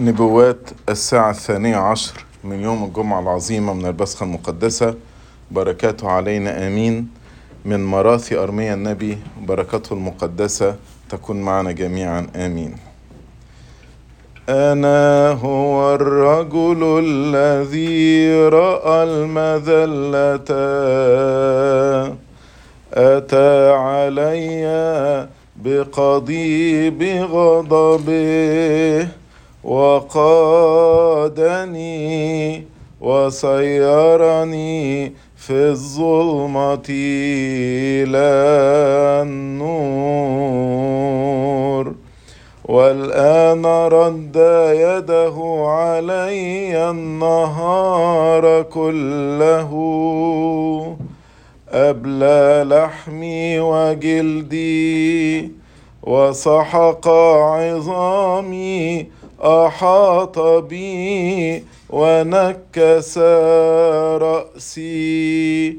نبوات الساعة الثانية عشر من يوم الجمعة العظيمة من البسخة المقدسة. بركاته علينا آمين. من مراثي أرميا النبي بركاته المقدسة تكون معنا جميعا آمين. أنا هو الرجل الذي رأى المذلة. أتى علي بقضيب غضبه. وقادني وسيرني في الظلمة إلى النور. والآن رد يده علي النهار كله. أبلى لحمي وجلدي وسحق عظامي أحاط بي ونكس رأسي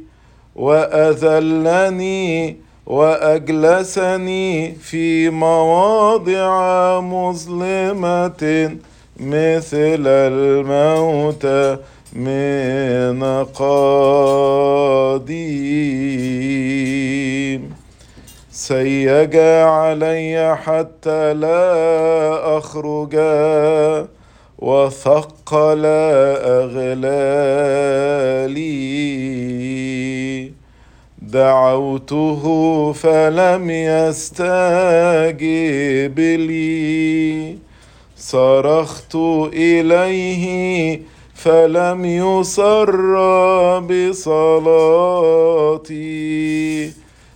وأذلني وأجلسني في مواضع مظلمة مثل الموت من قديم سيج علي حتى لا أخرج وثقل أغلالي. دعوته فلم يستجب لي. صرخت إليه فلم يصر بصلاتي.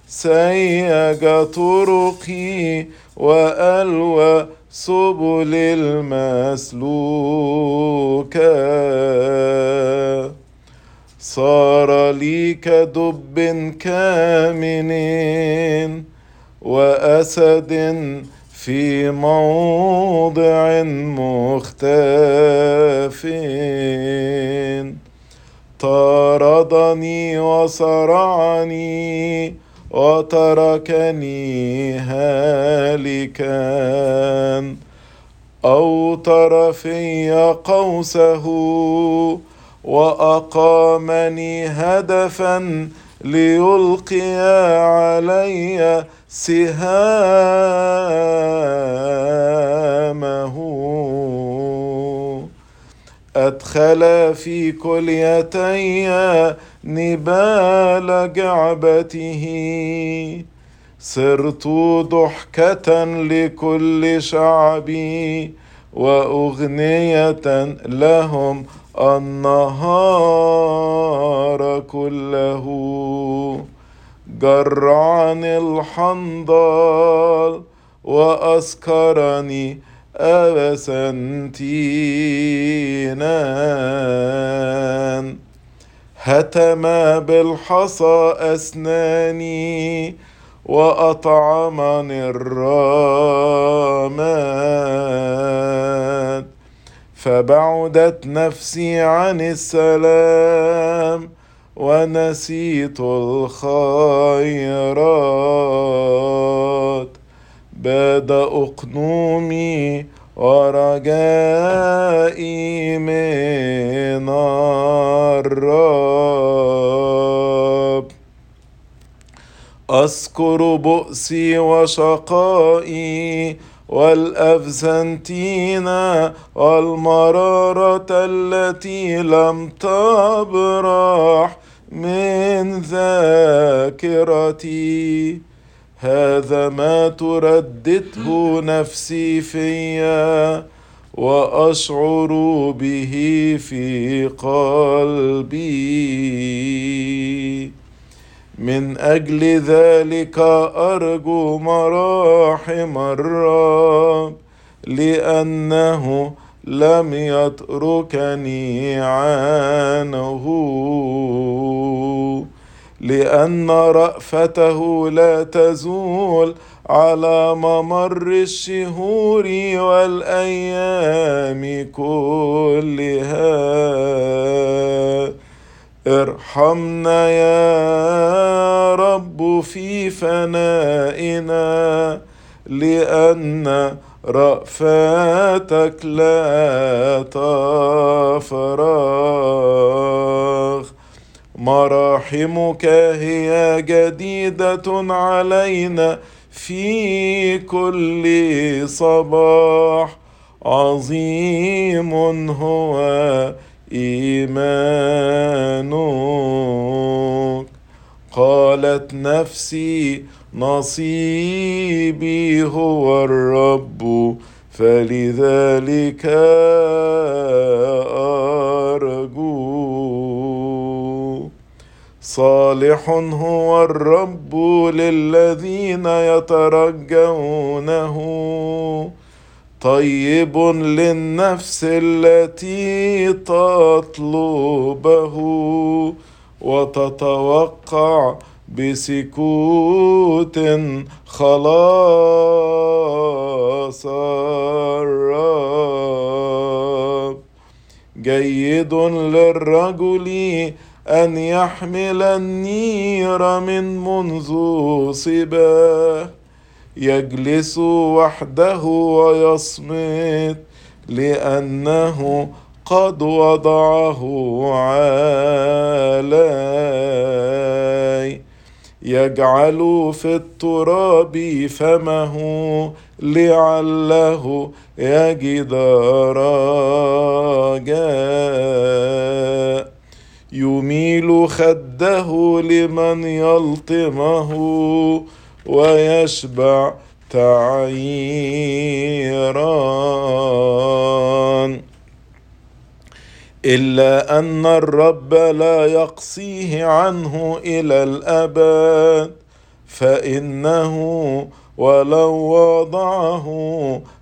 سيج طرقي وألوى سبل المسلوكة صار لي كدب كامن وأسد في موضع مختف طاردني وصرعني وتركني هالكا. أوتر في قوسه وأقامني هدفا ليلقي علي سهامه. أدخل في كليتي نبال جعبته صرت ضحكة لكل شعبي وأغنية لهم النهار كله. جرعني الحنظل وأسكرني أبسنتينا. هتم بالحصى أسناني وأطعمني الرامات فبعدت نفسي عن السلام ونسيت الخيرات. باد أقنومي ورجائي من الرب. أذكر بؤسي وشقائي والأفزنتين والمرارة التي لم تبرح من ذاكرتي. هذا ما تردده نفسي فيا وأشعر به في قلبي. من أجل ذلك أرجو مراحم الرب لأنه لم يتركني عنه لأن رأفته لا تزول على ممر الشهور والأيام كلها. ارحمنا يا رب في فنائنا لأن رأفاتك لا تفرغ. مراحمك هي جديدة علينا في كل صباح. عظيم هو إيمانك. قالت نفسي نصيبي هو الرب فلذلك أرجو صالح هو الرب للذين يترجونه. طيب للنفس التي تطلبه وتتوقع بسكوت خلاص الرب. جيد للرجل أن يحمل النير من منذ صباه يجلس وحده ويصمت لأنه قد وضعه علي. يجعل في التراب فمه لعله يجد رجاء يميل خده لمن يلطمه ويشبع تعيرا إلا أن الرب لا يقصيه عنه إلى الأبد فإنه ولو وضعه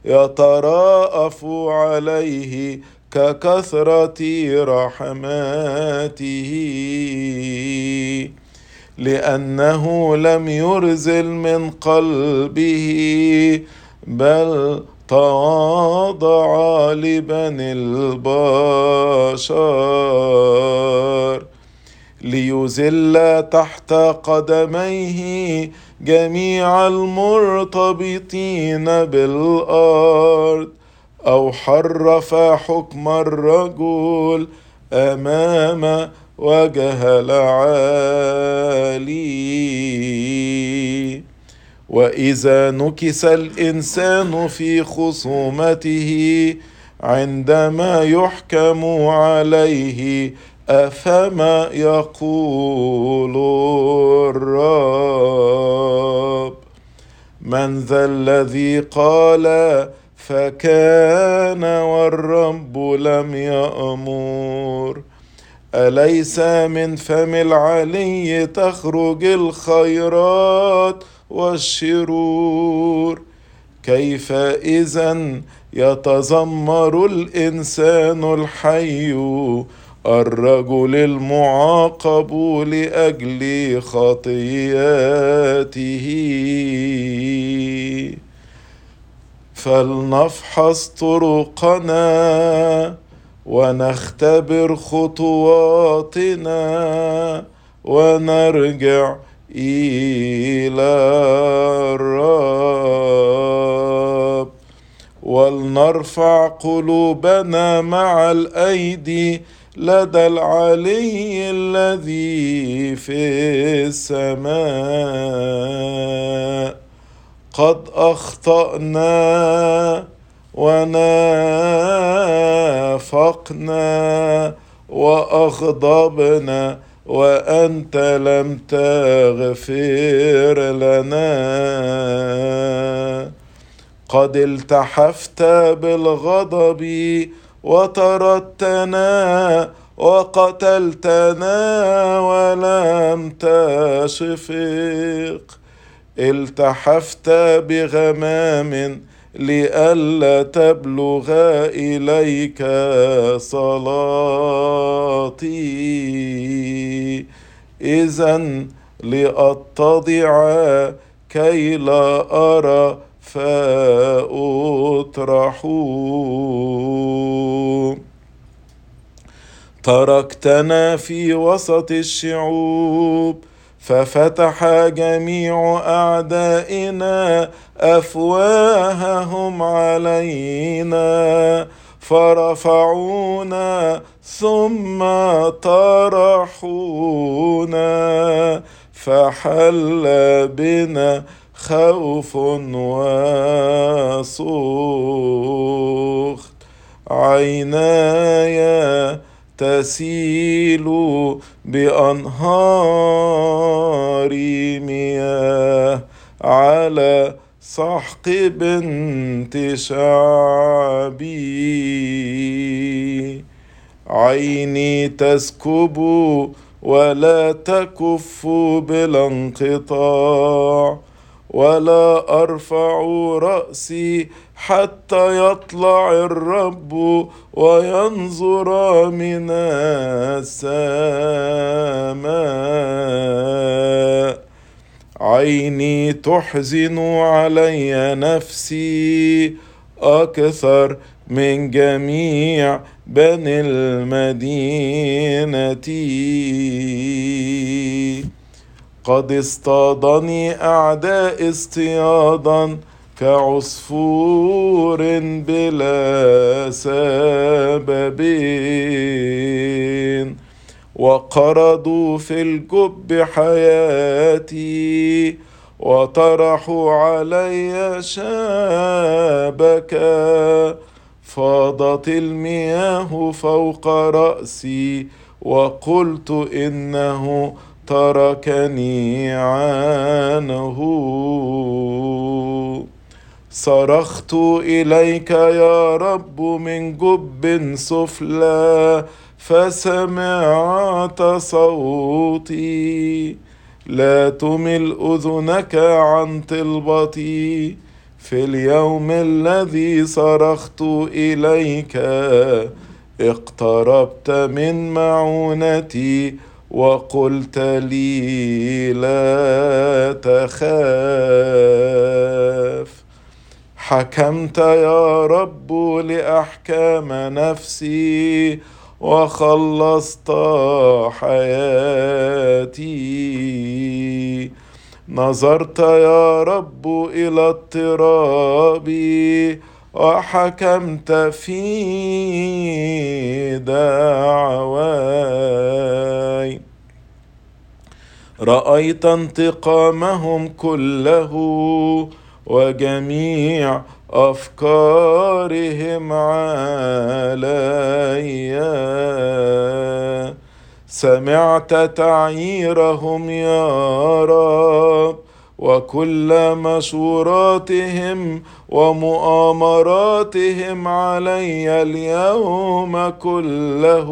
يتراءف عليه ككثرة رحماته لأنه لم يرزل من قلبه بل تواضع لبني البشر. ليذل تحت قدميه جميع المرتبطين بالأرض. أو حرف حكم الرجل أمام وجه العالي. وإذا نكس الإنسان في خصومته عندما يحكم عليه أفما يقول الرب؟ من ذا الذي قال فكان والرب لم يأمر. أليس من فم العلي تخرج الخيرات والشرور؟ كيف اذا يتذمر الإنسان الحي؟ الرجل المعاقب لأجل خطياته فلنفحص طرقنا ونختبر خطواتنا ونرجع إلى الرب. ولنرفع قلوبنا مع الأيدي لدى العلي الذي في السماء. قد أخطأنا ونافقنا وأغضبنا وأنت لم تغفر لنا. قد التحفت بالغضب وطردتنا وقتلتنا ولم تشفق. التحفت بغمام لئلا تبلغ إليك صلاتي. اذا لأتضع كي لا أرى فأطرح. تركتنا في وسط الشعوب ففتح جميع أعدائنا أفواههم علينا. فرفعونا ثم طرحونا. فحل بنا خوف وسخط عيناي تسيل بأنهار مياه على سحق بنت شعبي. عيني تسكب ولا تكف بلا انقطاع. ولا أرفع رأسي حتى يطلع الرب وينظر من السماء. عيني تحزن علي نفسي أكثر من جميع بني المدينة. قد اصطادني أعداء اصطيادا كعصفور بلا سبب وقرضوا في الجب حياتي وطرحوا علي شابكا فاضت المياه فوق رأسي وقلت إنه تركني عنه صرخت إليك يا رب من جب سفلى فسمعت صوتي. لا تمل أذنك عن طلبتي. في اليوم الذي صرخت إليك اقتربت من معونتي. وقلت لي لا تخاف. حكمت يا رب لأحكام نفسي وخلصت حياتي. نظرت يا رب إلى اضطرابي وحكمت في دعواي رأيت انتقامهم كله وجميع أفكارهم علي. سمعت تعييرهم يا رب وكل مشوراتهم ومؤامراتهم علي اليوم كله.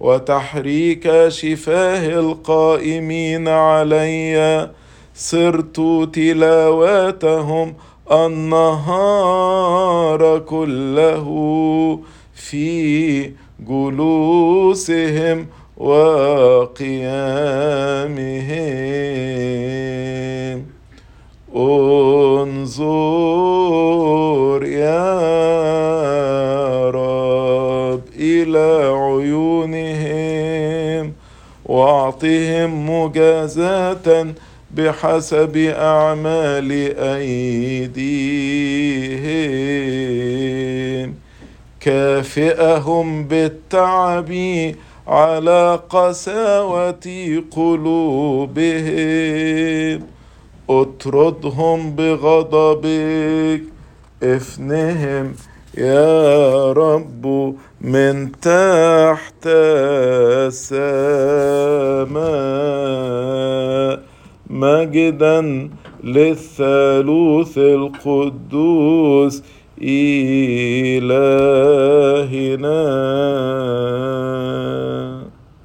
وتحريك شفاه القائمين علي. صرت تلاواتهم النهار كله في جلوسهم وقيامهم. انظر بحسب أعمال أيديهم. كافئهم بالتعب على قساوة قلوبهم. اطردهم بغضبك إفنهم. يا رب من تحت السماء. مجدا للثالوث القدوس إلهنا.